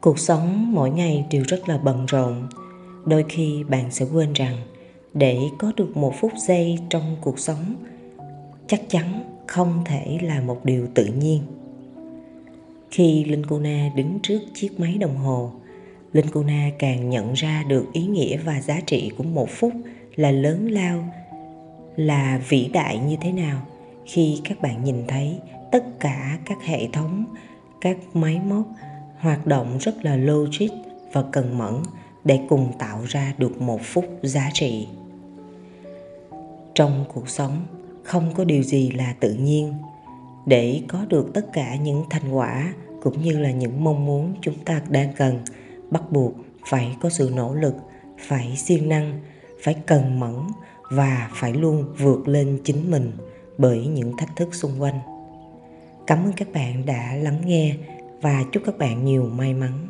cuộc sống mỗi ngày đều rất là bận rộn. Đôi khi bạn sẽ quên rằng để có được một phút giây trong cuộc sống, chắc chắn không thể là một điều tự nhiên. Khi linh cô na đứng trước chiếc máy đồng hồ, linh cô na càng nhận ra được ý nghĩa và giá trị của một phút là lớn lao, là vĩ đại như thế nào khi các bạn nhìn thấy tất cả các hệ thống, các máy móc hoạt động rất là logic và cần mẫn để cùng tạo ra được một phút giá trị. Trong cuộc sống, không có điều gì là tự nhiên. Để có được tất cả những thành quả cũng như là những mong muốn chúng ta đang cần, bắt buộc phải có sự nỗ lực, phải siêng năng, phải cần mẫn và phải luôn vượt lên chính mình bởi những thách thức xung quanh. Cảm ơn các bạn đã lắng nghe và chúc các bạn nhiều may mắn.